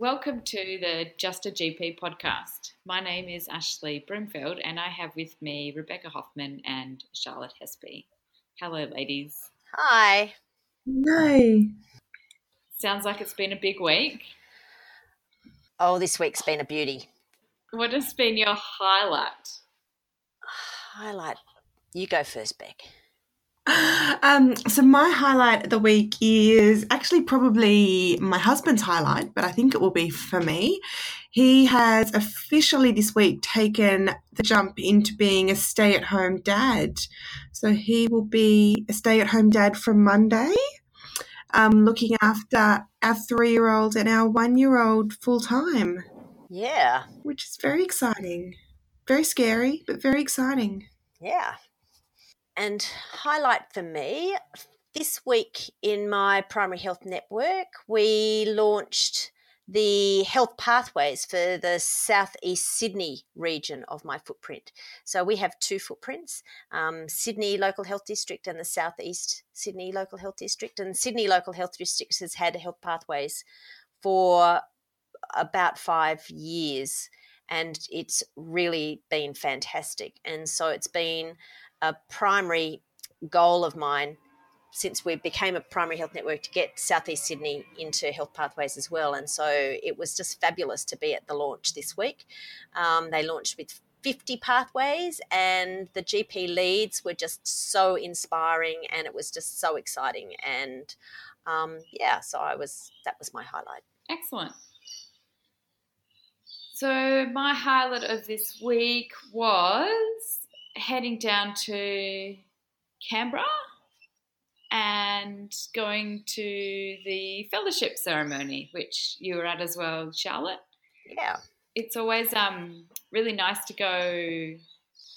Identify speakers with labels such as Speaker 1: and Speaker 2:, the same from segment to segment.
Speaker 1: Welcome to the Just a GP podcast. My name is Ashlea Broomfield, and I have with me Rebecca Hoffman and Charlotte Hespe. Hello, ladies.
Speaker 2: Hi.
Speaker 3: No.
Speaker 1: Sounds like it's been a big week.
Speaker 2: Oh, this week's been a beauty.
Speaker 1: What has been your highlight?
Speaker 2: Highlight. You go first, Bek.
Speaker 3: Um, so my highlight of the week is actually probably my husband's highlight, but I think it will be for me. He has officially this week taken the jump into being a stay-at-home dad. So he will be a stay-at-home dad from Monday, um, looking after our three-year-old and our one-year-old full time,
Speaker 2: Yeah.
Speaker 3: which is very exciting. Very scary, but very exciting.
Speaker 2: Yeah. And highlight for me this week in my primary health network, we launched the health pathways for the southeast Sydney region of my footprint. So we have two footprints um, Sydney Local Health District and the southeast Sydney Local Health District. And Sydney Local Health District has had health pathways for about five years and it's really been fantastic. And so it's been a primary goal of mine since we became a primary health network to get Southeast Sydney into health pathways as well. And so it was just fabulous to be at the launch this week. Um, they launched with 50 pathways, and the GP leads were just so inspiring, and it was just so exciting. And um, yeah, so I was that was my highlight.
Speaker 1: Excellent. So, my highlight of this week was heading down to Canberra and going to the fellowship ceremony, which you were at as well, Charlotte.
Speaker 2: Yeah,
Speaker 1: It's always um, really nice to go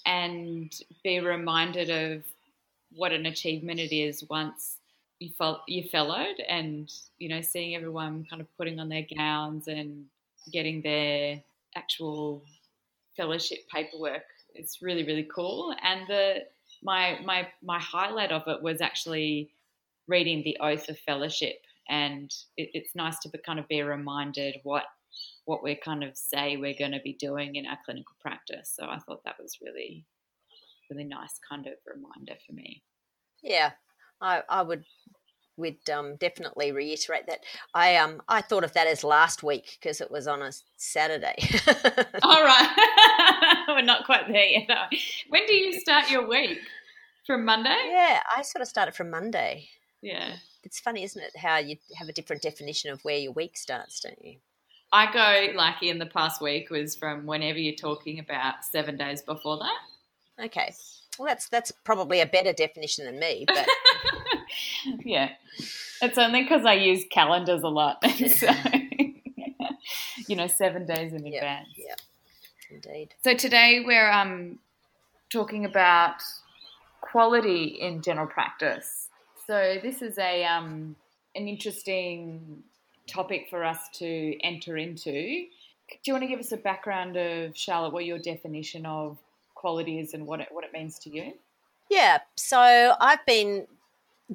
Speaker 1: and be reminded of what an achievement it is once you fel- you fellowed and you know seeing everyone kind of putting on their gowns and getting their actual fellowship paperwork it's really really cool. And the my my my highlight of it was actually reading the oath of fellowship. And it, it's nice to be, kind of be reminded what what we kind of say we're going to be doing in our clinical practice. So i thought that was really really nice kind of reminder for me.
Speaker 2: Yeah, I, I would would um, definitely reiterate that. I um I thought of that as last week because it was on a Saturday.
Speaker 1: all right we're not quite there yet when do you start your week from monday
Speaker 2: yeah, I sort of started from Monday.
Speaker 1: yeah
Speaker 2: It's funny, isn't it, how you have a different definition of where your week starts, don't you?
Speaker 1: I go like in the past week was from whenever you're talking about seven days before that.
Speaker 2: Okay. Well, that's that's probably a better definition than me, but
Speaker 1: yeah, it's only because I use calendars a lot, so you know, seven days in advance.
Speaker 2: yeah. indeed.
Speaker 1: So today we're um, talking about quality in general practice. So this is a um, an interesting topic for us to enter into. Do you want to give us a background of Charlotte, what your definition of quality is and what it what it means to you?
Speaker 2: Yeah. So I've been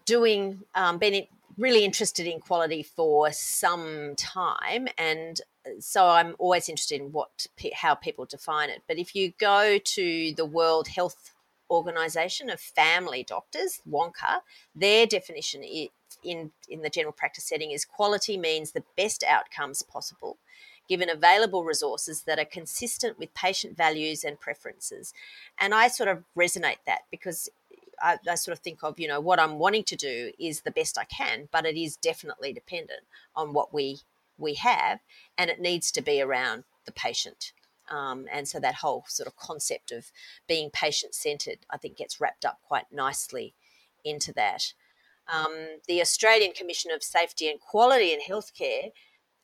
Speaker 2: doing, um, been really interested in quality for some time, and so I'm always interested in what how people define it. But if you go to the World Health Organization of Family Doctors, WONCA, their definition in in the general practice setting is quality means the best outcomes possible given available resources that are consistent with patient values and preferences. And I sort of resonate that because I, I, sort of think of, you know, what I'm wanting to do is the best I can, but it is definitely dependent on what we we have, and it needs to be around the patient. Um, and so that whole sort of concept of being patient centered, I think, gets wrapped up quite nicely into that. Um, the Australian Commission of Safety and Quality in Healthcare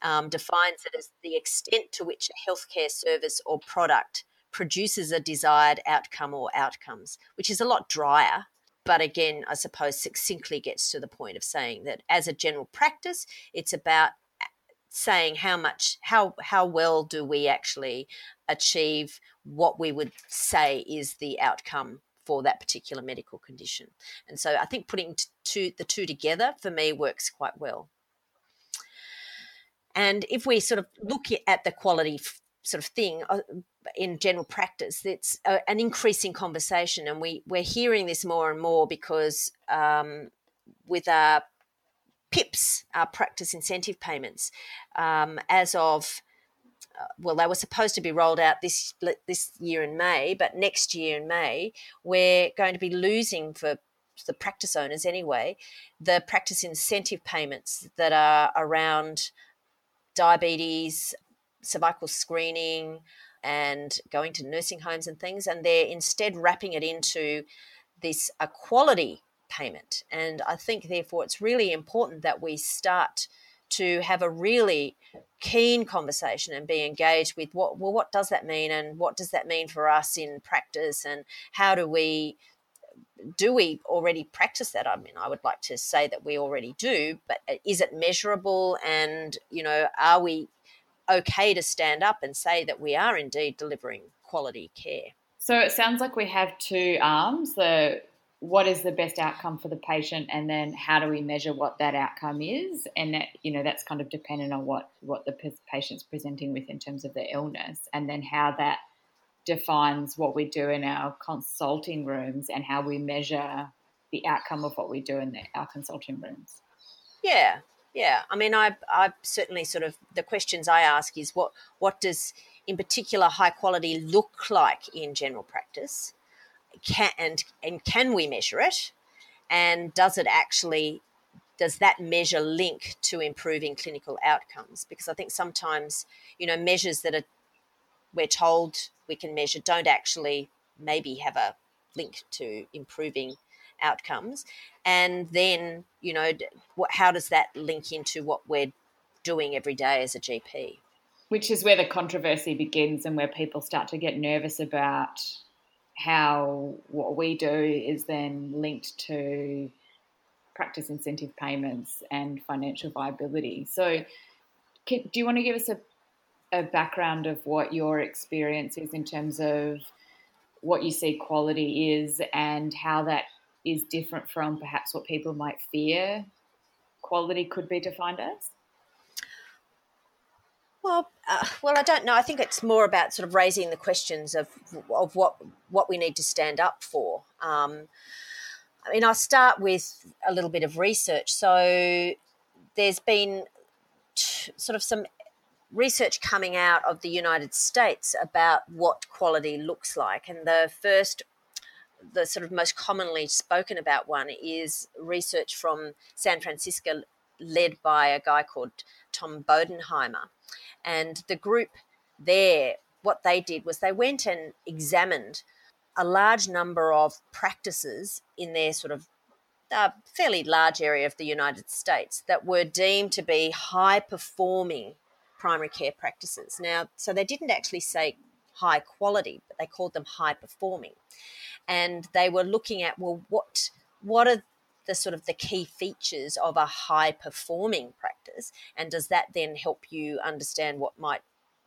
Speaker 2: um, defines it as the extent to which a healthcare service or product produces a desired outcome or outcomes, which is a lot drier. But again, I suppose succinctly gets to the point of saying that as a general practice, it's about uh, saying how much, how how well do we actually achieve what we would say is the outcome for that particular medical condition. And so I think putting two, the two together for me works quite well. And if we sort of look at the quality sort of thing uh, in general practice, it's an increasing conversation, and we we're hearing this more and more because um, with our PIPs, our practice incentive payments, um, as of uh, well, they were supposed to be rolled out this this year in May, but next year in May, we're going to be losing for the practice owners anyway, the practice incentive payments that are around diabetes, cervical screening, and going to nursing homes and things, and they're instead wrapping it into this equality payment. And I think, therefore, it's really important that we start to have a really keen conversation and be engaged with what well what does that mean and what does that mean for us in practice and how do we do we already practice that? I mean, I would like to say that we already do, but uh, is it measurable? And, you know, are we okay to stand up and say that we are indeed delivering quality care?
Speaker 1: So it sounds like we have two arms the what is the best outcome for the patient and then how do we measure what that outcome is and that you know that's kind of dependent on what what the patient's presenting with in terms of their illness and then how that defines what we do in our consulting rooms and how we measure the outcome of what we do in the, our consulting rooms.
Speaker 2: Yeah, yeah. I mean, I I certainly sort of the questions I ask is what what does in particular high quality look like in general practice, can and and can we measure it, and does it actually does that measure link to improving clinical outcomes? Because I think sometimes you know measures that are we're told we can measure don't actually maybe have a link to improving outcomes and then you know what, how does that link into what we're doing every day as a gp
Speaker 1: which is where the controversy begins and where people start to get nervous about how what we do is then linked to practice incentive payments and financial viability. So do you want to give us a a background of what your experience is in terms of what you see quality is and how that is different from perhaps what people might fear quality could be defined as?
Speaker 2: Well, uh, well, I don't know. I think it's more about sort of raising the questions of of what what we need to stand up for. Um, I mean, I'll start with a little bit of research. So, there's been t- sort of some research coming out of the United States about what quality looks like. And the first, the sort of most commonly spoken about one is research from San Francisco, led by a guy called Tom Bodenheimer. And the group there, what they did was they went and examined a large number of practices in their sort of uh, fairly large area of the United States that were deemed to be high performing primary care practices. Now, so they didn't actually say high quality, but they called them high performing. And they were looking at, well, what what are the sort of the key features of a high performing practice? And does that then help you understand what might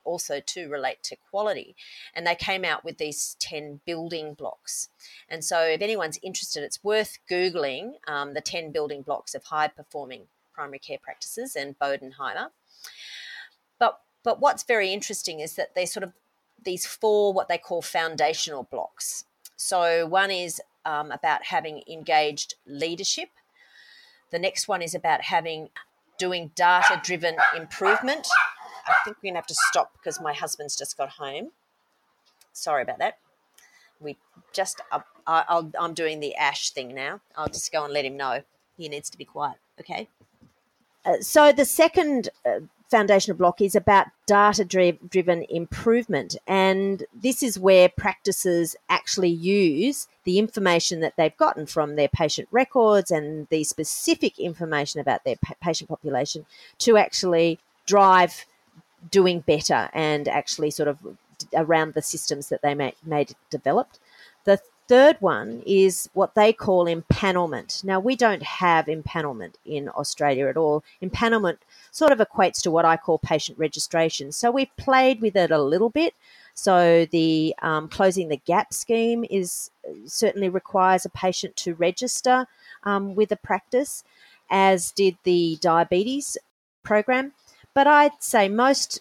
Speaker 2: also to relate to quality? And they came out with these 10 building blocks. And so if anyone's interested it's worth googling um, the 10 building blocks of high performing primary care practices and bodenheimer but but what's very interesting is that they sort of these four what they call foundational blocks. So one is um, about having engaged leadership. The next one is about having doing data driven improvement. I think we're gonna have to stop because my husband's just got home. Sorry about that. We just uh, I, am doing the ash thing now. I'll just go and let him know he needs to be quiet. Okay. Uh, so the second uh, foundational block is about data driven improvement. And this is where practices actually use the information that they've gotten from their patient records and the specific information about their patient population to actually drive doing better and actually sort of around the systems that they made, made developed. The third one is what they call empanelment. Now, we don't have empanelment in Australia at all. Empanelment sort of equates to what I call patient registration. So we've played with it a little bit. So the um, closing the gap scheme is certainly requires a patient to register um, with a practice, as did the diabetes program. but I'd say most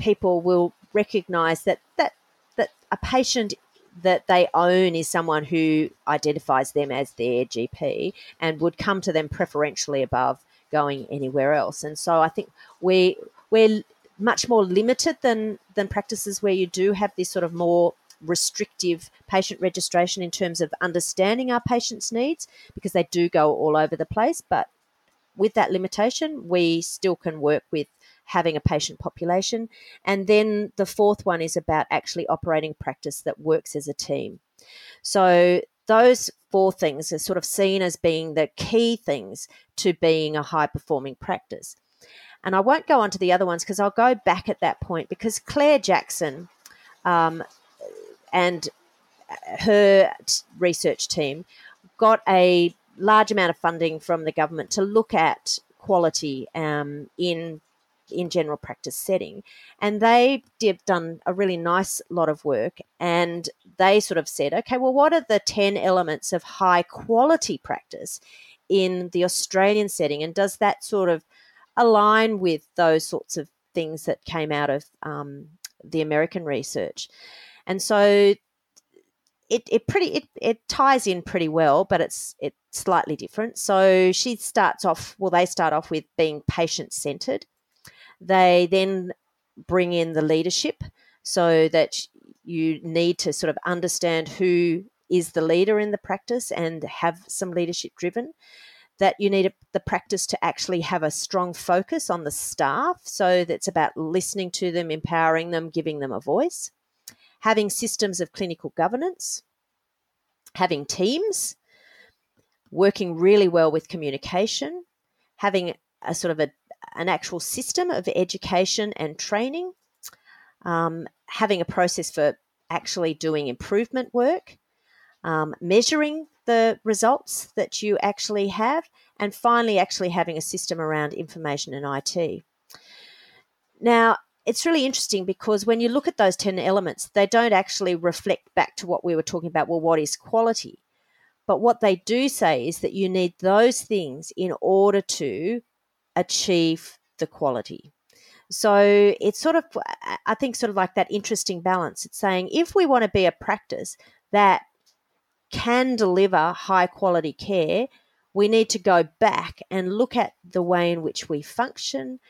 Speaker 2: people will recognize that that that a patient that they own is someone who identifies them as their GP and would come to them preferentially above going anywhere else. And so I think we we're much more limited than than practices where you do have this sort of more restrictive patient registration in terms of understanding our patients' needs because they do go all over the place. But with that limitation, we still can work with having a patient population. And then the fourth one is about actually operating practice that works as a team. So those four things are sort of seen as being the key things to being a high performing practice. And I won't go on to the other ones because I'll go back at that point because Claire Jackson um, and her t- research team got a large amount of funding from the government to look at quality um, in in general practice setting. And they have done a really nice lot of work and they sort of said, okay, well, what are the 10 elements of high quality practice in the Australian setting? And does that sort of align with those sorts of things that came out of um, the American research? And so it, it pretty it, it ties in pretty well, but it's it's slightly different. So she starts off well, they start off with being patient centered. They then bring in the leadership so that you need to sort of understand who is the leader in the practice and have some leadership driven. That you need a, the practice to actually have a strong focus on the staff. So that's about listening to them, empowering them, giving them a voice. Having systems of clinical governance, having teams, working really well with communication, having a sort of a an actual system of education and training, um, having a process for actually doing improvement work, um, measuring the results that you actually have, and finally, actually having a system around information and IT. Now, it's really interesting because when you look at those 10 elements, they don't actually reflect back to what we were talking about. Well, what is quality? But what they do say is that you need those things in order to achieve the quality. So it's sort of, I think, sort of like that interesting balance. It's saying if we want to be a practice that can deliver high quality care, we need to go back and look at the way in which we function.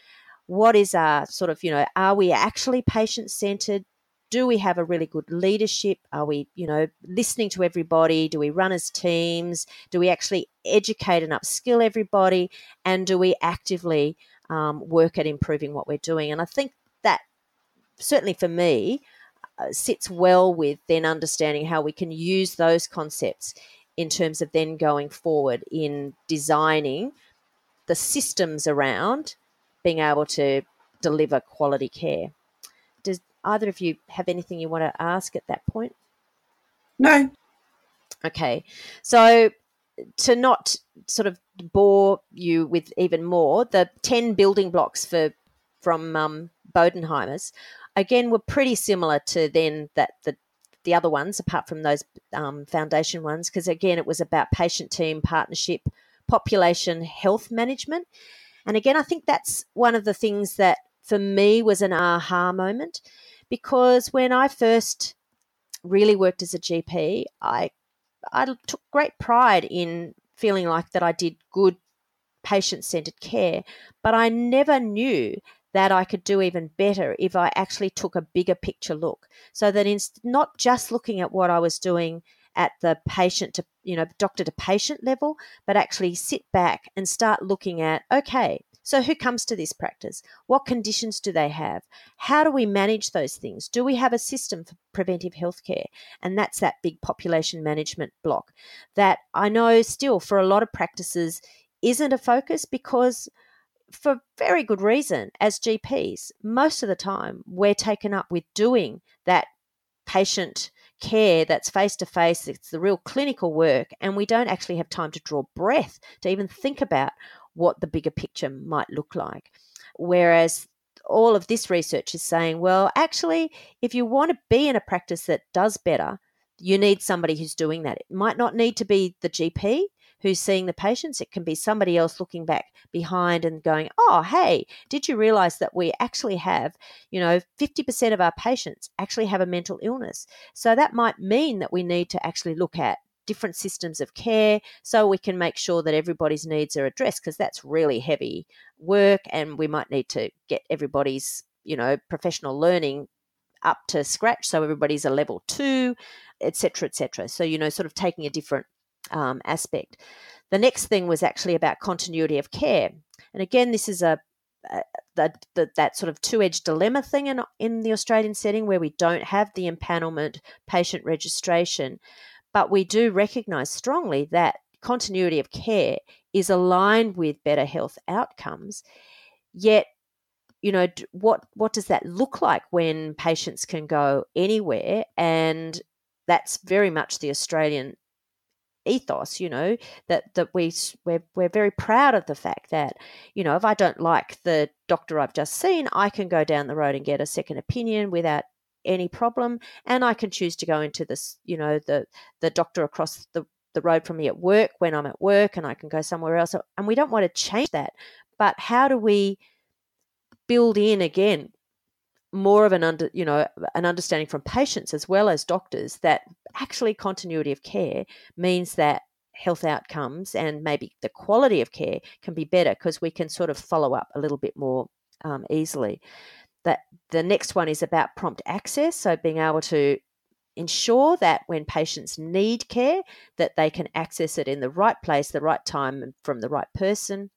Speaker 2: What is our sort of, you know, are we actually patient centered? Do we have a really good leadership? Are we you know listening to everybody? Do we run as teams? Do we actually educate and upskill everybody? And do we actively um, work at improving what we're doing? And i think that certainly for me uh, sits well with then understanding how we can use those concepts in terms of then going forward in designing the systems around being able to deliver quality care either of you have anything you want to ask at that point?
Speaker 3: No.
Speaker 2: Okay. So to not sort of bore you with even more, the 10 building blocks for from um, Bodenheimers, again, were pretty similar to then that the the other ones, apart from those um, foundation ones, because again, it was about patient team partnership, population health management. And again, I think that's one of the things that for me was an aha moment because when I first really worked as a GP, I I took great pride in feeling like that I did good patient centered care, but I never knew that I could do even better if I actually took a bigger picture look. So that in not just looking at what I was doing at the patient to you know doctor to patient level, but actually sit back and start looking at okay, so, who comes to this practice? What conditions do they have? How do we manage those things? Do we have a system for preventive healthcare? And that's that big population management block that I know still for a lot of practices isn't a focus because for very good reason as GPs most of the time we're taken up with doing that patient care that's face to face it's the real clinical work and we don't actually have time to draw breath to even think about what the bigger picture might look like. Whereas all of this research is saying, well, actually, if you want to be in a practice that does better, you need somebody who's doing that. It might not need to be the GP who's seeing the patients. It can be somebody else looking back behind and going, oh, hey, did you realize that we actually have, you know, 50% of our patients actually have a mental illness? So that might mean that we need to actually look at different systems of care so we can make sure that everybody's needs are addressed because that's really heavy work and we might need to get everybody's you know professional learning up to scratch so everybody's a level two etc etc so you know sort of taking a different um, aspect. The next thing was actually about continuity of care. And again this is a, a that, sort of two-edged dilemma thing in, in the Australian setting where we don't have the empanelment patient registration but we do recognise strongly that continuity of care is aligned with better health outcomes. Yet, you know, what what does that look like when patients can go anywhere? And that's very much the Australian ethos you know that that we we're, we're very proud of the fact that you know if i don't like the doctor i've just seen i can go down the road and get a second opinion without any problem and i can choose to go into this you know the the doctor across the the road from me at work when i'm at work and i can go somewhere else and we don't want to change that. But how do we build in again more of an under you know an understanding from patients as well as doctors that actually continuity of care means that health outcomes and maybe the quality of care can be better because we can sort of follow up a little bit more um, easily that the next one is about prompt access, so being able to ensure that when patients need care that they can access it in the right place, the right time from the right person.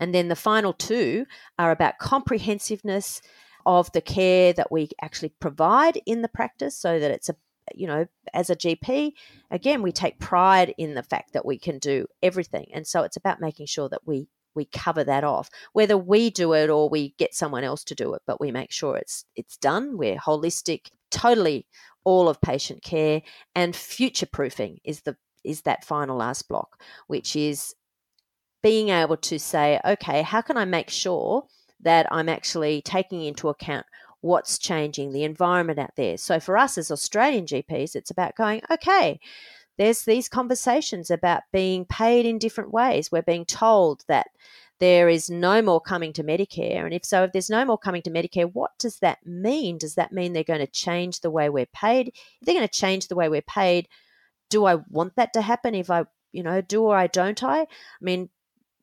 Speaker 2: And then the final two are about comprehensiveness of the care that we actually provide in the practice so that it's a you know as a GP again we take pride in the fact that we can do everything and so it's about making sure that we we cover that off. Whether we do it or we get someone else to do it but we make sure it's it's done. We're holistic totally all of patient care and future proofing is the is that final last block which is being able to say okay how can i make sure that i'm actually taking into account what's changing the environment out there? So for us as australian gps it's about going okay there's these conversations about being paid in different ways. We're being told that there is no more coming to Medicare. And if so, if there's no more coming to Medicare, what does that mean? Does that mean they're going to change the way we're paid? If they're going to change the way we're paid, do I want that to happen? If I, you know, do or I don't I? I mean,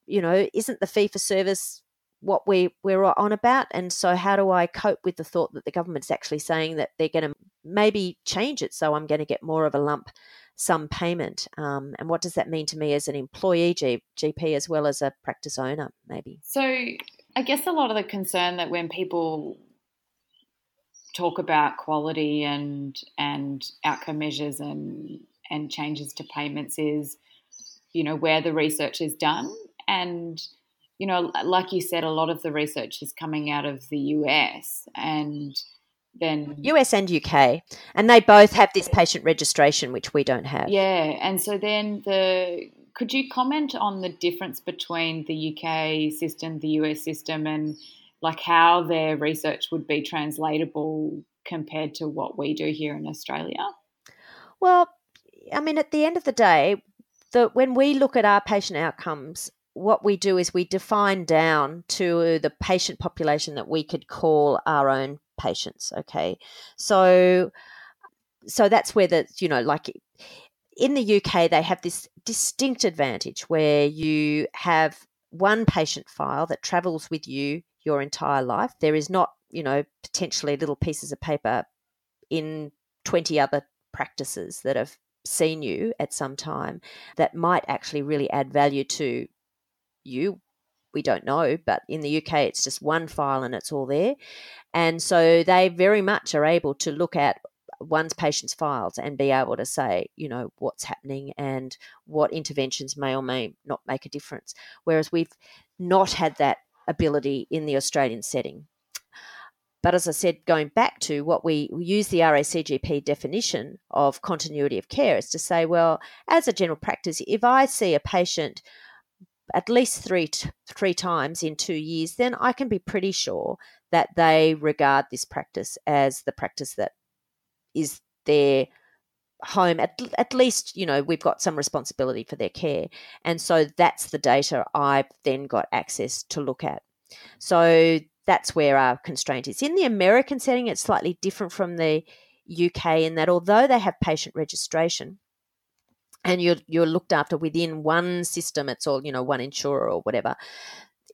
Speaker 2: you know, isn't the fee for service what we we're on about and so how do i cope with the thought that the government's actually saying that they're going to maybe change it so i'm going to get more of a lump some payment. Um, and what does that mean to me as an employee G- GP as well as a practice owner, maybe?
Speaker 1: So, I guess a lot of the concern that when people talk about quality and and outcome measures and and changes to payments is, you know, where the research is done and you know, like you said, a lot of the research is coming out of the US and then
Speaker 2: US and UK, and they both have this patient registration, which we don't have.
Speaker 1: Yeah, and so then the could you comment on the difference between the UK system, the US system, and like how their research would be translatable compared to what we do here in Australia?
Speaker 2: Well, I mean, at the end of the day, the when we look at our patient outcomes, what we do is we define down to the patient population that we could call our own patients. Okay, so so that's where the you know like in the UK they have this distinct advantage where you have one patient file that travels with you your entire life. There is not you know potentially little pieces of paper in 20 other practices that have seen you at some time that might actually really add value to you we don't know, but in the UK, it's just one file and it's all there. And so they very much are able to look at one's patient's files and be able to say, you know, what's happening and what interventions may or may not make a difference. Whereas we've not had that ability in the Australian setting. But as I said, going back to what we, we use the RACGP definition of continuity of care is to say, well, as a general practice, if I see a patient at least three t- three times in two years, then I can be pretty sure that they regard this practice as the practice that is their home at, at least you know we've got some responsibility for their care. And so that's the data i've then got access to look at. So that's where our constraint is. In the american setting it's slightly different from the uk in that although they have patient registration and you're you're looked after within one system it's all you know one insurer or whatever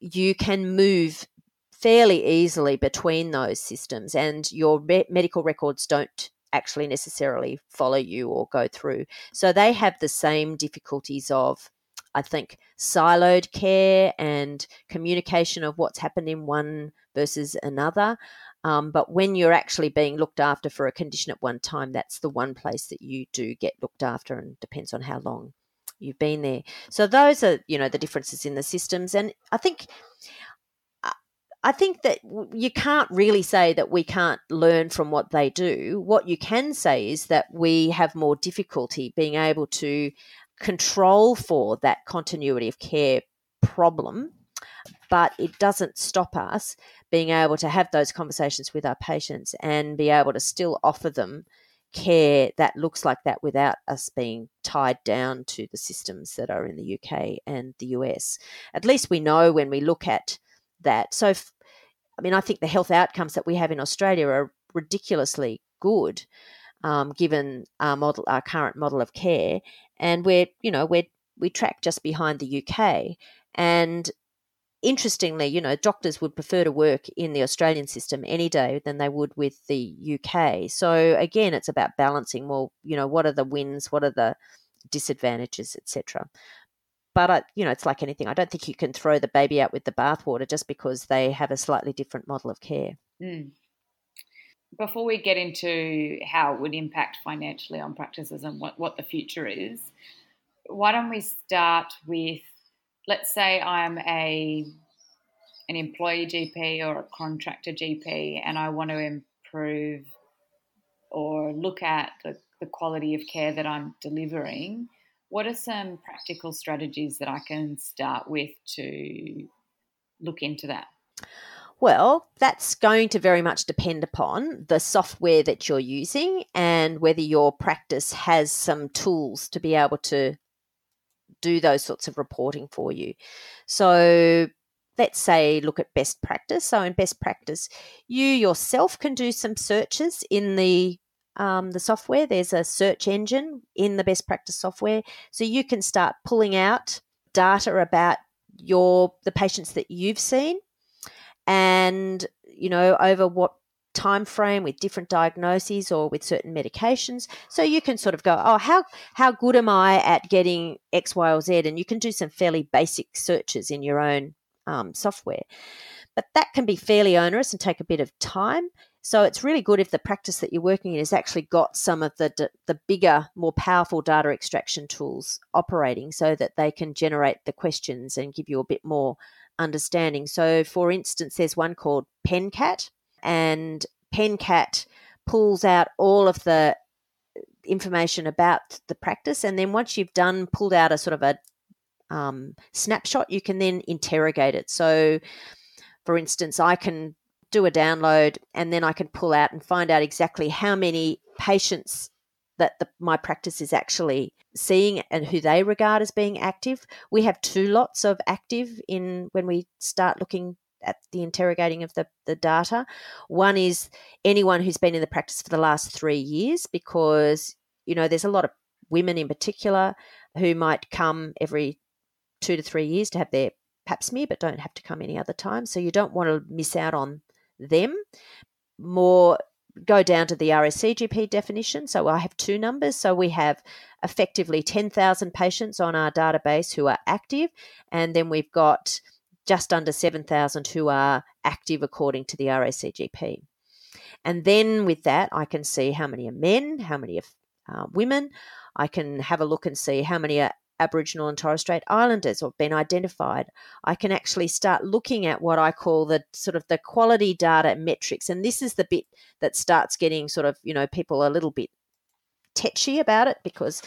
Speaker 2: you can move fairly easily between those systems and your medical records don't actually necessarily follow you or go through. So they have the same difficulties of, I think, siloed care and communication of what's happened in one versus another. Um, but when you're actually being looked after for a condition at one time, that's the one place that you do get looked after, and depends on how long you've been there. So those are, you know, the differences in the systems. And I think I think that you can't really say that we can't learn from what they do. What you can say is that we have more difficulty being able to control for that continuity of care problem, but it doesn't stop us being able to have those conversations with our patients and be able to still offer them care that looks like that without us being tied down to the systems that are in the UK and the US. At least we know when we look at that. So, I mean, I think the health outcomes that we have in Australia are ridiculously good, um, given our model, our current model of care, and we're, you know, we're we track just behind the UK. And interestingly, you know, doctors would prefer to work in the Australian system any day than they would with the UK. So again, it's about balancing. Well, you know, what are the wins? What are the disadvantages, etc but I, you know, it's like anything. I don't think you can throw the baby out with the bathwater just because they have a slightly different model of care.
Speaker 1: Mm. Before we get into how it would impact financially on practices and what, what the future is, why don't we start with, let's say I'm a an employee GP or a contractor GP, and I want to improve or look at the, the quality of care that I'm delivering what are some practical strategies that I can start with to look into that?
Speaker 2: Well, that's going to very much depend upon the software that you're using and whether your practice has some tools to be able to do those sorts of reporting for you. So, let's say look at best practice. So, in best practice, you yourself can do some searches in the um, the software. There's a search engine in the best practice software, so you can start pulling out data about your the patients that you've seen, and you know over what time frame with different diagnoses or with certain medications. So you can sort of go oh how how good am i at getting x y or z? And you can do some fairly basic searches in your own um, software. But that can be fairly onerous and take a bit of time. So it's really good if the practice that you're working in has actually got some of the the bigger, more powerful data extraction tools operating, so that they can generate the questions and give you a bit more understanding. So, for instance, there's one called PenCat, and PenCat pulls out all of the information about the practice, and then once you've done pulled out a sort of a um, snapshot, you can then interrogate it. So, for instance, I can do a download, and then I can pull out and find out exactly how many patients that the, my practice is actually seeing and who they regard as being active. We have two lots of active in when we start looking at the interrogating of the, the data. One is anyone who's been in the practice for the last three years, because you know there's a lot of women in particular who might come every two to three years to have their pap smear, but don't have to come any other time. So you don't want to miss out on them. More go down to the RACGP definition. So I have two numbers. So we have effectively 10,000 patients on our database who are active, and then we've got just under 7,000 who are active according to the RACGP. And then with that, I can see how many are men, how many are uh, women. I can have a look and see how many are Aboriginal and Torres Strait Islanders or been identified, I can actually start looking at what I call the sort of the quality data metrics. And this is the bit that starts getting sort of, you know, people a little bit tetchy about it because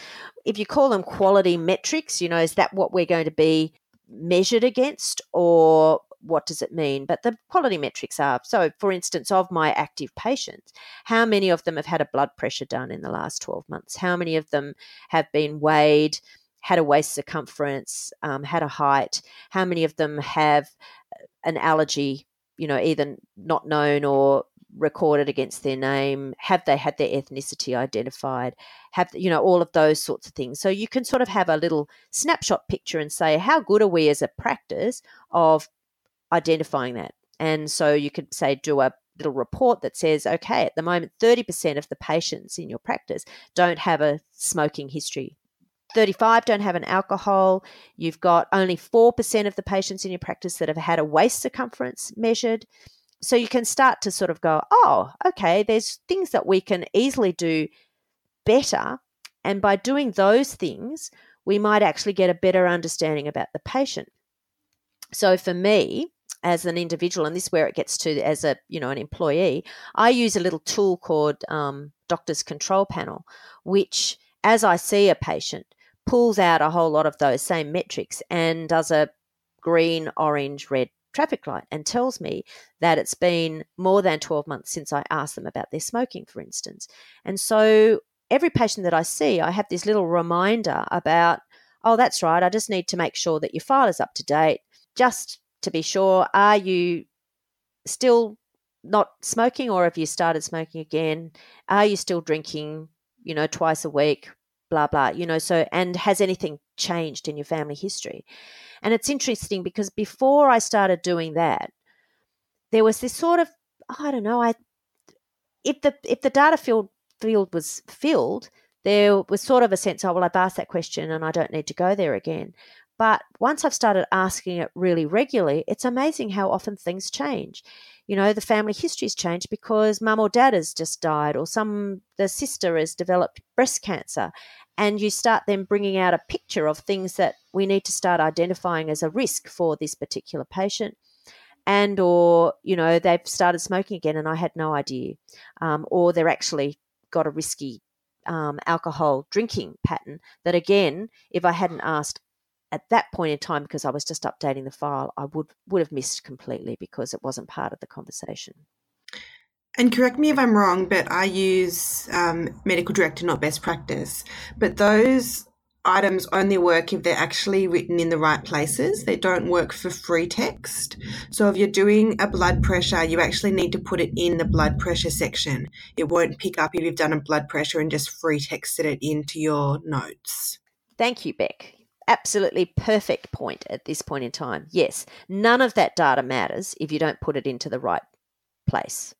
Speaker 2: if you call them quality metrics, you know, is that what we're going to be measured against or what does it mean? But the quality metrics are so, for instance, of my active patients, how many of them have had a blood pressure done in the last 12 months? How many of them have been weighed, had a waist circumference, um, had a height? How many of them have an allergy, you know, either not known or recorded against their name? Have they had their ethnicity identified? Have you know all of those sorts of things? So you can sort of have a little snapshot picture and say, how good are we as a practice of identifying that? And so you could say, do a little report that says, okay, at the moment, 30% of the patients in your practice don't have a smoking history. 35 don't have an alcohol. You've got only 4% of the patients in your practice that have had a waist circumference measured so you can start to sort of go, oh, okay, there's things that we can easily do better. And by doing those things, we might actually get a better understanding about the patient. So for me, as an individual, and this is where it gets to as a you know an employee, I use a little tool called um, Doctor's Control Panel, which, as I see a patient, pulls out a whole lot of those same metrics and does a green, orange, red traffic light and tells me that it's been more than 12 months since I asked them about their smoking, for instance. And so every patient that I see, I have this little reminder about, oh, that's right, I just need to make sure that your file is up to date. Just to be sure, are you still not smoking or have you started smoking again? Are you still drinking, you know, twice a week? Blah, blah, you know, so, and has anything changed in your family history? And it's interesting because before I started doing that, there was this sort of I don't know, I if the if the data field field was filled, there was sort of a sense, oh well, I've asked that question and I don't need to go there again. But once I've started asking it really regularly, it's amazing how often things change. You know, the family history's changed because mum or dad has just died, or some the sister has developed breast cancer, and you start then bringing out a picture of things that we need to start identifying as a risk for this particular patient. And or you know they've started smoking again and i had no idea. Um, or they're actually got a risky um, alcohol drinking pattern that again if i hadn't asked at that point in time because i was just updating the file i would would have missed completely because it wasn't part of the conversation
Speaker 3: and correct me if I'm wrong, but I use um, medical director, not best practice. But those items only work if they're actually written in the right places. They don't work for free text. So if you're doing a blood pressure, you actually need to put it in the blood pressure section. It won't pick up if you've done a blood pressure and just free texted it into your notes.
Speaker 2: Thank you, Bek. Absolutely perfect point at this point in time. Yes, none of that data matters if you don't put it into the right place.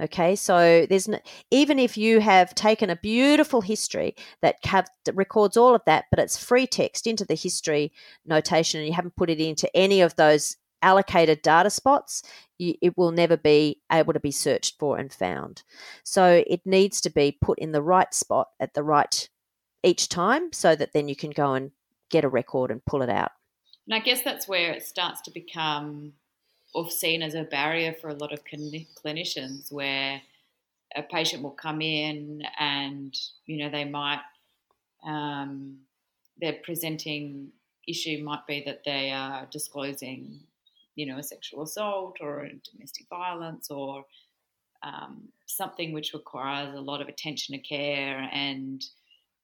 Speaker 2: Okay, so there's no, even if you have taken a beautiful history that, have, that records all of that, but it's free text into the history notation, and you haven't put it into any of those allocated data spots, you, it will never be able to be searched for and found. So it needs to be put in the right spot at the right each time, so that then you can go and get a record and pull it out.
Speaker 1: And I guess that's where it starts to become or seen as a barrier for a lot of clinicians where a patient will come in and you know they might um, their presenting issue might be that they are disclosing you know a sexual assault or domestic violence or um, something which requires a lot of attention and care and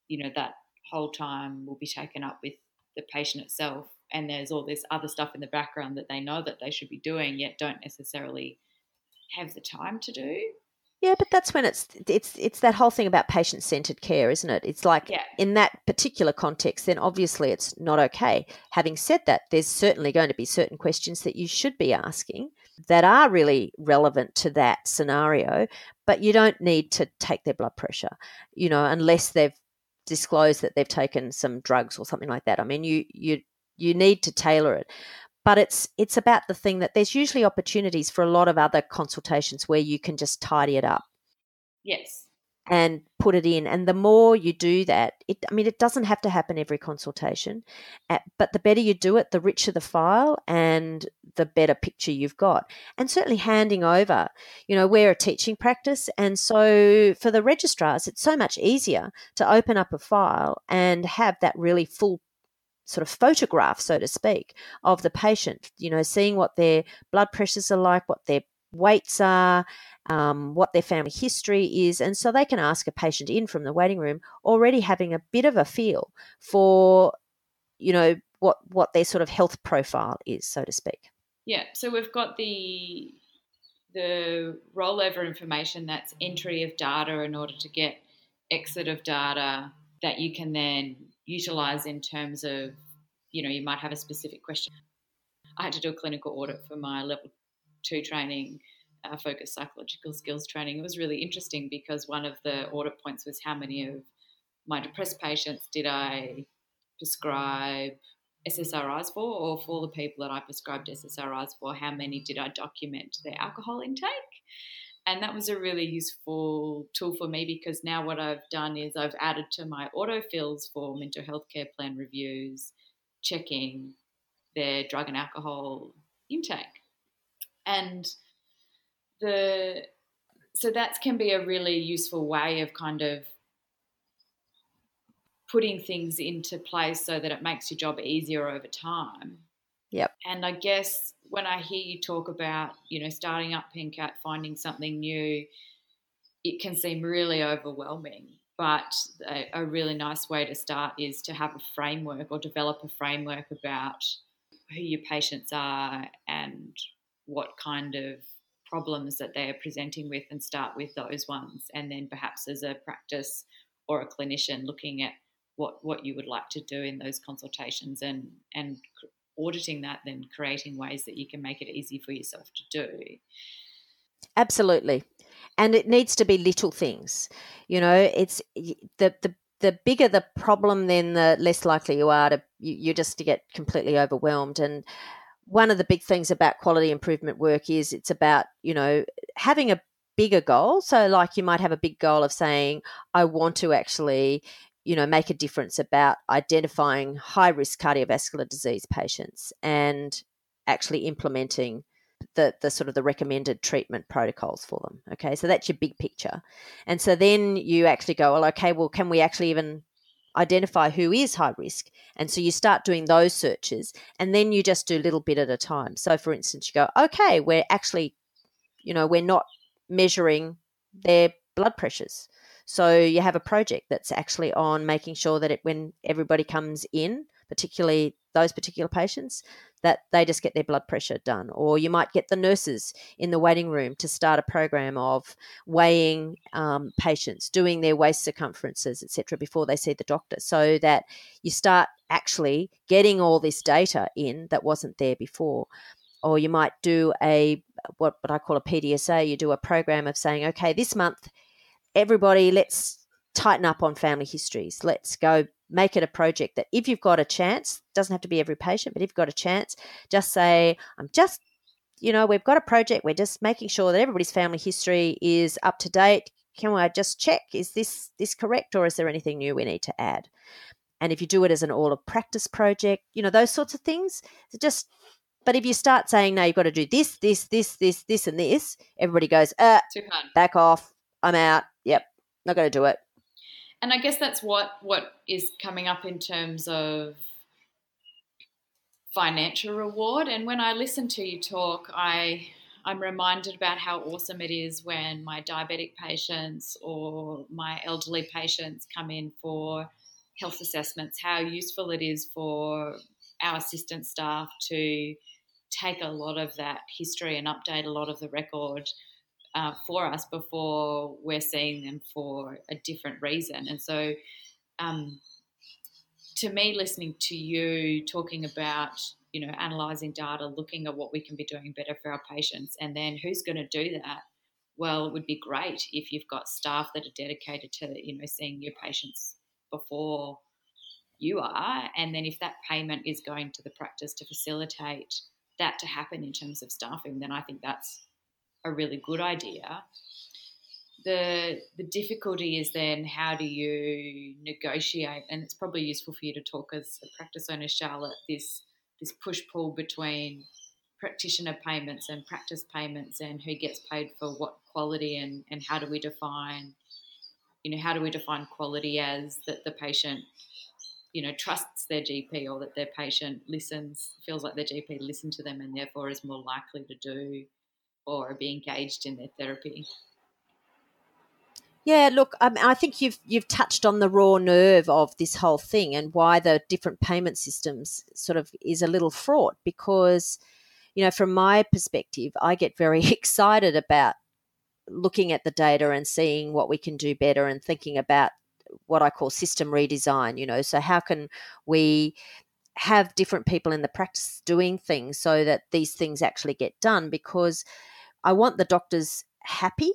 Speaker 1: you know that whole time will be taken up with the patient itself and there's all this other stuff in the background that they know that they should be doing yet don't necessarily have the time to do.
Speaker 2: Yeah but that's when it's it's it's that whole thing about patient centered care isn't it? It's like yeah. in that particular context then obviously it's not okay. Having said that there's certainly going to be certain questions that you should be asking that are really relevant to that scenario but you don't need to take their blood pressure you know unless they've disclosed that they've taken some drugs or something like that. I mean you you you need to tailor it. But it's it's about the thing that there's usually opportunities for a lot of other consultations where you can just tidy it up
Speaker 1: yes.
Speaker 2: and put it in. And the more you do that it i mean it doesn't have to happen every consultation eh, but the better you do it the richer the file and the better picture you've got and certainly handing over you know we're a teaching practice and so for the registrars it's so much easier to open up a file and have that really full sort of photograph, so to speak, of the patient. You know, seeing what their blood pressures are like, what their weights are, um, what their family history is. And so they can ask a patient in from the waiting room already having a bit of a feel for, you know, what, what their sort of health profile is, so to speak.
Speaker 1: Yeah, so we've got the the rollover information that's entry of data in order to get exit of data that you can then utilize in terms of, you know, you might have a specific question. I had to do a clinical audit for my level two training, uh, focused psychological skills training. It was really interesting because one of the audit points was how many of my depressed patients did I prescribe SSRIs for, or for the people that I prescribed SSRIs for, how many did I document their alcohol intake? And that was a really useful tool for me because now what I've done is I've added to my autofills for mental health care plan reviews, checking their drug and alcohol intake. And the so that can be a really useful way of kind of putting things into place so that it makes your job easier over time.
Speaker 2: Yep.
Speaker 1: And I guess when I hear you talk about, you know, starting up PenCat, finding something new, it can seem really overwhelming. But a, a really nice way to start is to have a framework or develop a framework about who your patients are and what kind of problems that they are presenting with and start with those ones. And then perhaps as a practice or a clinician looking at what, what you would like to do in those consultations and, and auditing that, then creating ways that you can make it easy for yourself to do.
Speaker 2: Absolutely. And it needs to be little things. You know, it's the, the the bigger the problem, then the less likely you are to you, you just to get completely overwhelmed. And one of the big things about quality improvement work is it's about you know having a bigger goal. So, like you might have a big goal of saying, I want to actually you know make a difference about identifying high risk cardiovascular disease patients and actually implementing the, the sort of the recommended treatment protocols for them okay? So that's your big picture. And so then you actually go well okay well can we actually even identify who is high risk? And so you start doing those searches and then you just do a little bit at a time. So for instance you go okay we're actually you know we're not measuring their blood pressures so you have a project that's actually on making sure that it, when everybody comes in, particularly those particular patients, that they just get their blood pressure done. Or you might get the nurses in the waiting room to start a program of weighing um, patients, doing their waist circumferences, etc., before they see the doctor, so that you start actually getting all this data in that wasn't there before. Or you might do a what, what I call a PDSA. You do a program of saying, okay, this month everybody, let's tighten up on family histories. Let's go make it a project that if you've got a chance, doesn't have to be every patient, but if you've got a chance, just say, I'm just, you know, we've got a project. We're just making sure that everybody's family history is up to date. Can I just check? Is this this correct, or is there anything new we need to add? And if you do it as an all of practice project, you know those sorts of things. Just but if you start saying, no, you've got to do this, this, this, this, this, and this, everybody goes, uh, back off. I'm out. Not going to do it.
Speaker 1: And I guess that's what what is coming up in terms of financial reward. And when I listen to you talk, I I'm reminded about how awesome it is when my diabetic patients or my elderly patients come in for health assessments, how useful it is for our assistant staff to take a lot of that history and update a lot of the record uh, for us before we're seeing them for a different reason. And so, um, to me, listening to you talking about, you know, analyzing data, looking at what we can be doing better for our patients, and then who's going to do that? Well, it would be great if you've got staff that are dedicated to, you know, seeing your patients before you are, and then if that payment is going to the practice to facilitate that to happen in terms of staffing, then I think that's a really good idea. The the difficulty is then how do you negotiate, and it's probably useful for you to talk as a practice owner, Charlotte, this this push pull between practitioner payments and practice payments and who gets paid for what quality and, and how do we define you know how do we define quality as that the patient you know trusts their GP or that their patient listens feels like their GP listened to them and therefore is more likely to do or be engaged in their therapy.
Speaker 2: Yeah, look, I, I think you've you've touched on the raw nerve of this whole thing and why the different payment systems sort of is a little fraught because, you know, from my perspective, I get very excited about looking at the data and seeing what we can do better and thinking about what I call system redesign. You know, so how can we have different people in the practice doing things so that these things actually get done because I want the doctors happy.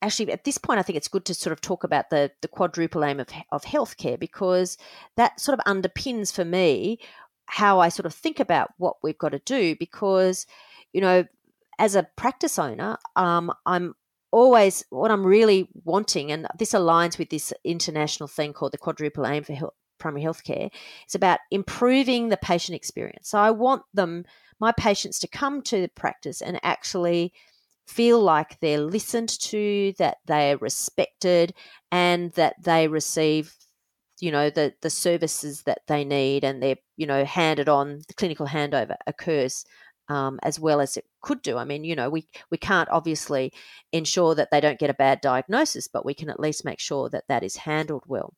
Speaker 2: Actually at this point i think it's good to sort of talk about the the quadruple aim of, of healthcare because that sort of underpins for me how i sort of think about what we've got to do because you know as a practice owner um, i'm always what i'm really wanting and this aligns with this international thing called the quadruple aim for health, primary healthcare it's about improving the patient experience. So i want them my patients to come to the practice and actually feel like they're listened to, that they're respected, and that they receive, you know, the the services that they need, and they're you know handed on. The clinical handover occurs um, as well as it could do. I mean, you know, we we can't obviously ensure that they don't get a bad diagnosis, but we can at least make sure that that is handled well.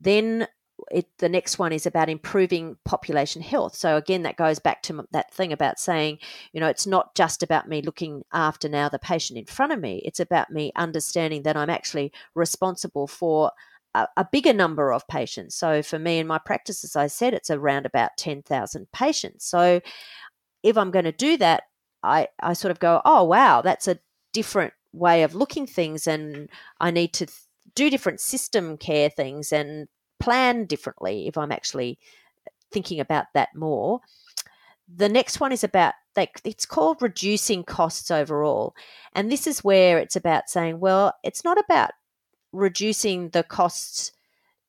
Speaker 2: Then it, the next one is about improving population health. So again, that goes back to that thing about saying, you know, it's not just about me looking after now the patient in front of me. It's about me understanding that I'm actually responsible for a, a bigger number of patients. So for me in my practice, as I said, it's around about ten thousand patients. So if I'm going to do that, I I sort of go, oh wow, that's a different way of looking things, and I need to do different system care things and plan differently if I'm actually uh, thinking about that more. The next one is about like it's called reducing costs overall. And this is where it's about saying, well, it's not about reducing the costs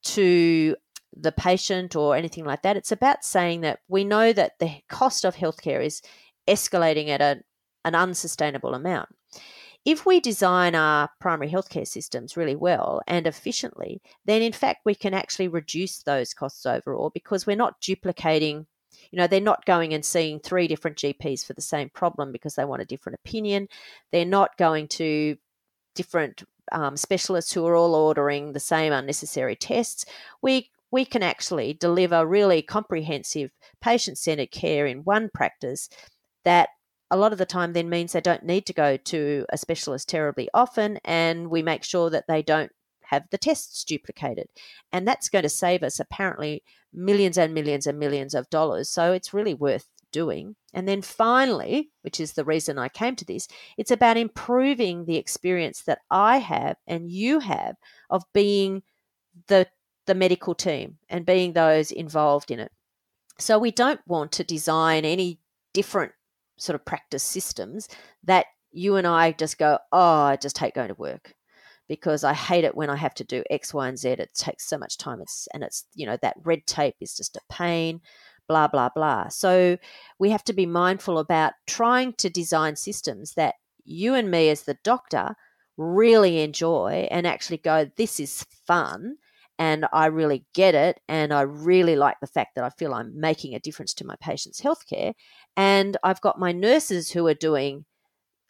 Speaker 2: to the patient or anything like that. It's about saying that we know that the cost of healthcare is escalating at a, an unsustainable amount if we design our primary healthcare systems really well and efficiently, then in fact we can actually reduce those costs overall because we're not duplicating. You know, they're not going and seeing three different GPs for the same problem because they want a different opinion. They're not going to different um, specialists who are all ordering the same unnecessary tests. We we can actually deliver really comprehensive patient centered care in one practice that a lot of the time then means they don't need to go to a specialist terribly often, and we make sure that they don't have the tests duplicated. And that's going to save us apparently millions and millions and millions of dollars. So it's really worth doing. And then finally, which is the reason I came to this, it's about improving the experience that I have and you have of being the the medical team and being those involved in it. So we don't want to design any different sort of practice systems that you and I just go, oh, I just hate going to work because I hate it when I have to do X, Y, and Z. It takes so much time. It's and it's you know that red tape is just a pain. Blah blah blah. So we have to be mindful about trying to design systems that you and me as the doctor really enjoy and actually go, this is fun and I really get it. And I really like the fact that I feel I'm making a difference to my patient's healthcare. And I've got my nurses who are doing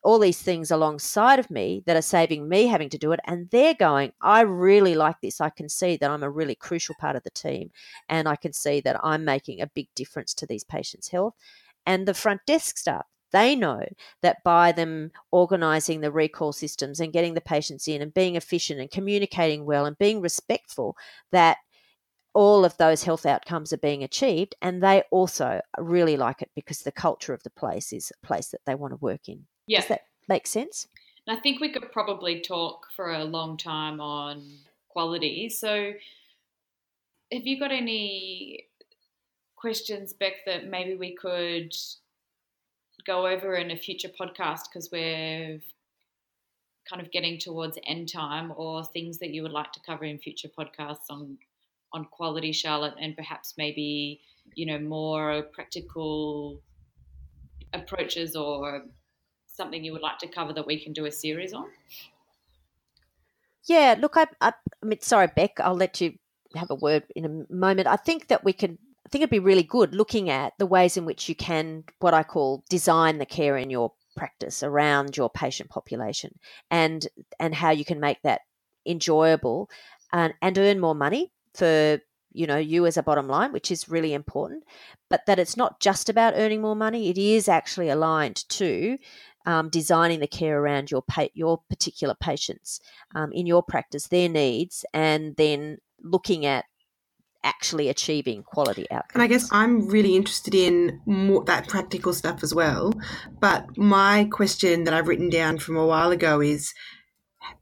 Speaker 2: all these things alongside of me that are saving me having to do it. And they're going, I really like this. I can see that I'm a really crucial part of the team. And I can see that I'm making a big difference to these patients' health. And the front desk staff, they know that by them organizing the recall systems and getting the patients in and being efficient and communicating well and being respectful, that all of those health outcomes are being achieved. And they also really like it because the culture of the place is a place that they want to work in.
Speaker 1: Yeah.
Speaker 2: Does that make sense?
Speaker 1: I think we could probably talk for a long time on quality. So, have you got any questions, Bek, that maybe we could go over in a future podcast because we're kind of getting towards end time or things that you would like to cover in future podcasts on on quality charlotte and perhaps maybe you know more practical approaches or something you would like to cover that we can do a series on
Speaker 2: yeah look i, I, I mean sorry Bek i'll let you have a word in a moment. I think that we could. I think it'd be really good looking at the ways in which you can, what I call, design the care in your practice around your patient population, and and how you can make that enjoyable, and and earn more money for you know you as a bottom line which is really important but that it's not just about earning more money it is actually aligned to um, designing the care around your pa- your particular patients um, in your practice their needs and then looking at actually achieving quality outcomes.
Speaker 3: And I guess I'm really interested in more that practical stuff as well. But my question that I've written down from a while ago is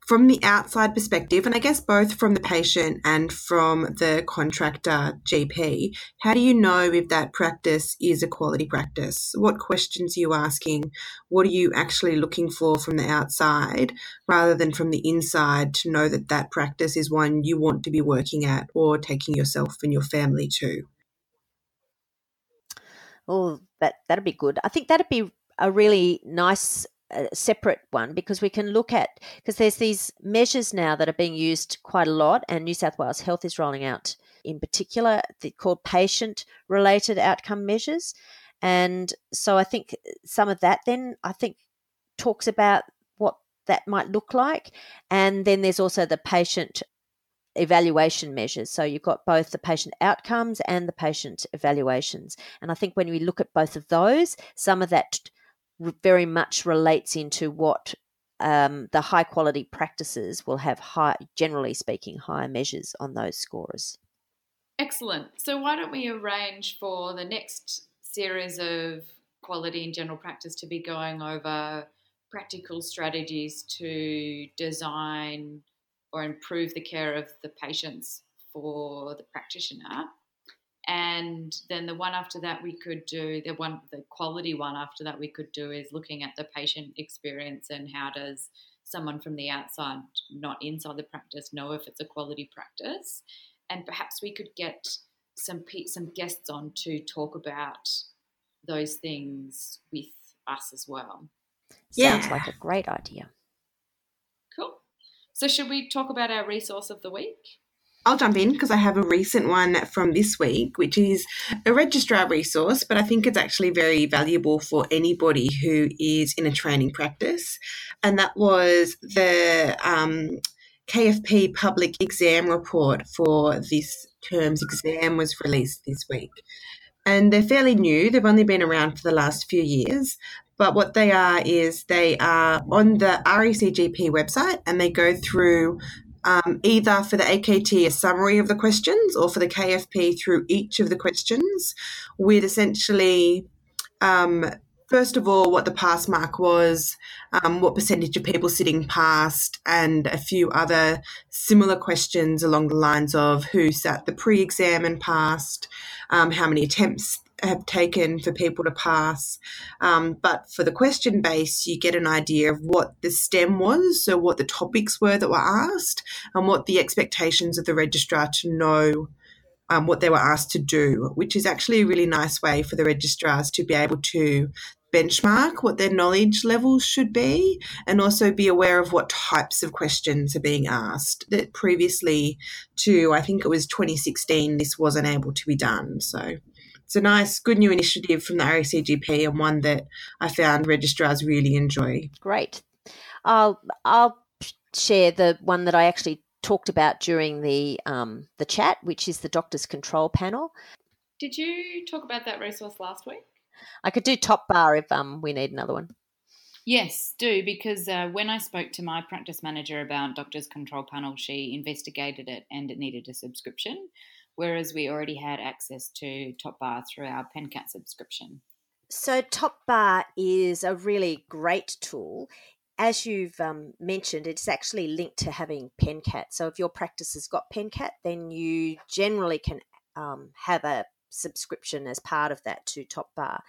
Speaker 3: from the outside perspective, and I guess both from the patient and from the contractor GP, how do you know if that practice is a quality practice? What questions are you asking? What are you actually looking for from the outside rather than from the inside to know that that practice is one you want to be working at or taking yourself and your family to?
Speaker 2: Oh, that that'd be good. I think that'd be a really nice a separate one because we can look at because there's these measures now that are being used quite a lot and New South Wales Health is rolling out in particular the, called patient related outcome measures and so I think some of that then I think talks about what that might look like and then there's also the patient evaluation measures. So you've got both the patient outcomes and the patient evaluations. And I think when we look at both of those, some of that very much relates into what um, the high quality practices will have high, generally speaking, higher measures on those scores.
Speaker 1: Excellent. So why don't we arrange for the next series of quality and general practice to be going over practical strategies to design or improve the care of the patients for the practitioner and then the one after that we could do the one the quality one after that we could do is looking at the patient experience and how does someone from the outside not inside the practice know if it's a quality practice. And perhaps we could get some some guests on to talk about those things with us as well.
Speaker 2: Yeah. sounds like a great idea.
Speaker 1: Cool. So should we talk about our resource of the week
Speaker 3: I'll jump in because I have a recent one from this week, which is a registrar resource, but I think it's actually very valuable for anybody who is in a training practice. And that was the um, KFP public exam report for this term's exam was released this week. And they're fairly new, they've only been around for the last few years. But what they are is they are on the RACGP website and they go through um, either for the AKT a summary of the questions or for the KFP through each of the questions with essentially um, first of all what the pass mark was, um, what percentage of people sitting passed, and a few other similar questions along the lines of who sat the pre exam and passed, um, how many attempts have taken for people to pass. Um, but for the question base, you get an idea of what the STEM was, so what the topics were that were asked, and what the expectations of the registrar to know um, what they were asked to do, which is actually a really nice way for the registrars to be able to benchmark what their knowledge levels should be and also be aware of what types of questions are being asked that previously to i think it was 2016 this wasn't able to be done so it's a nice, good new initiative from the RACGP and one that I found registrars really enjoy.
Speaker 2: Great. I'll I'll share the one that I actually talked about during the um, the chat, which is the Doctors Control Panel.
Speaker 1: Did you talk about that resource last week?
Speaker 2: I could do Topbar if um, we need another one.
Speaker 1: Yes, do because uh, when I spoke to my practice manager about Doctors Control Panel, she investigated it and it needed a subscription whereas we already had access to Topbar through our PenCat subscription.
Speaker 2: So, Top Bar is a really great tool. As you've um, mentioned, it's actually linked to having PenCat. So, if your practice has got PenCat, then you generally can um, have a subscription as part of that to Topbar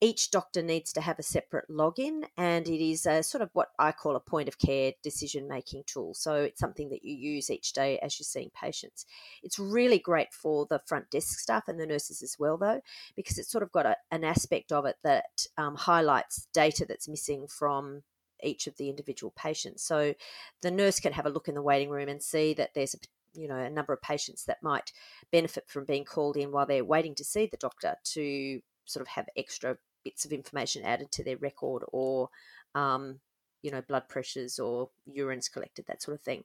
Speaker 2: each doctor needs to have a separate login and it is a sort of what I call a point of care decision making tool. So it's something that you use each day as you're seeing patients. It's really great for the front desk staff and the nurses as well, though, because it's sort of got a, an aspect of it that um, highlights data that's missing from each of the individual patients. So the nurse can have a look in the waiting room and see that there's a you know a number of patients that might benefit from being called in while they're waiting to see the doctor to sort of have extra bits of information added to their record or um, you know blood pressures or urines collected that sort of thing.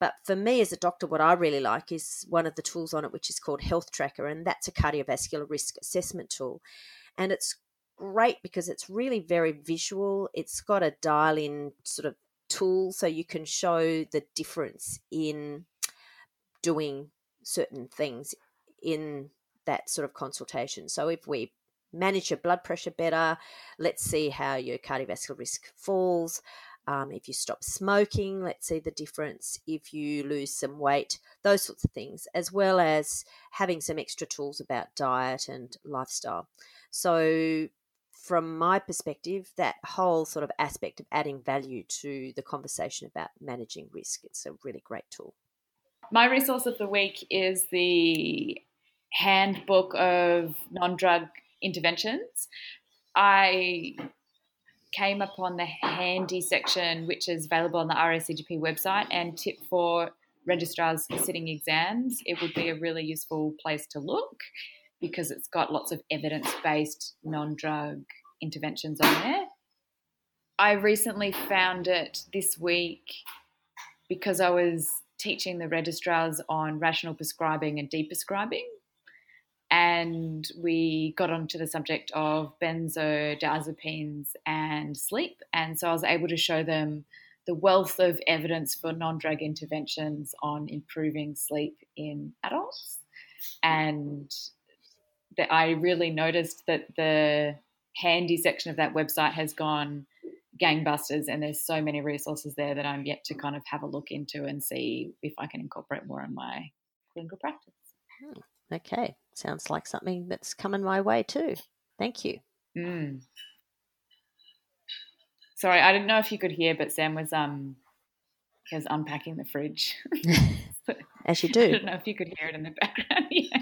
Speaker 2: But for me as a doctor what i really like is one of the tools on it which is called health tracker and that's a cardiovascular risk assessment tool. And it's great because it's really very visual. It's got a dial in sort of tool so you can show the difference in doing certain things in that sort of consultation. So if we manage your blood pressure better, let's see how your cardiovascular risk falls. Um, if you stop smoking, let's see the difference. If you lose some weight, those sorts of things, as well as having some extra tools about diet and lifestyle. So from my perspective, that whole sort of aspect of adding value to the conversation about managing risk, it's a really great tool.
Speaker 1: My resource of the week is the handbook of non drug interventions. I came upon the HANDI section, which is available on the RACGP website, and tip for registrars sitting exams. It would be a really useful place to look because it's got lots of evidence based non drug interventions on there. I recently found it this week because I was teaching the registrars on rational prescribing and deprescribing. And we got onto the subject of benzodiazepines and sleep. And so I was able to show them the wealth of evidence for non drug interventions on improving sleep in adults. And that I really noticed that the HANDI section of that website has gone gangbusters and there's so many resources there that I'm yet to kind of have a look into and see if I can incorporate more in my clinical practice.
Speaker 2: Hmm. Okay, sounds like something that's coming my way too. Thank you.
Speaker 1: Mm. Sorry, I didn't know if you could hear, but Sam was um he was unpacking the fridge.
Speaker 2: As you do.
Speaker 1: I don't know if you could hear it in the background. yeah.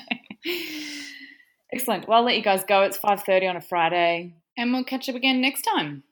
Speaker 1: Excellent. Well, I'll let you guys go. It's 5.30 on a Friday. And we'll catch up again next time.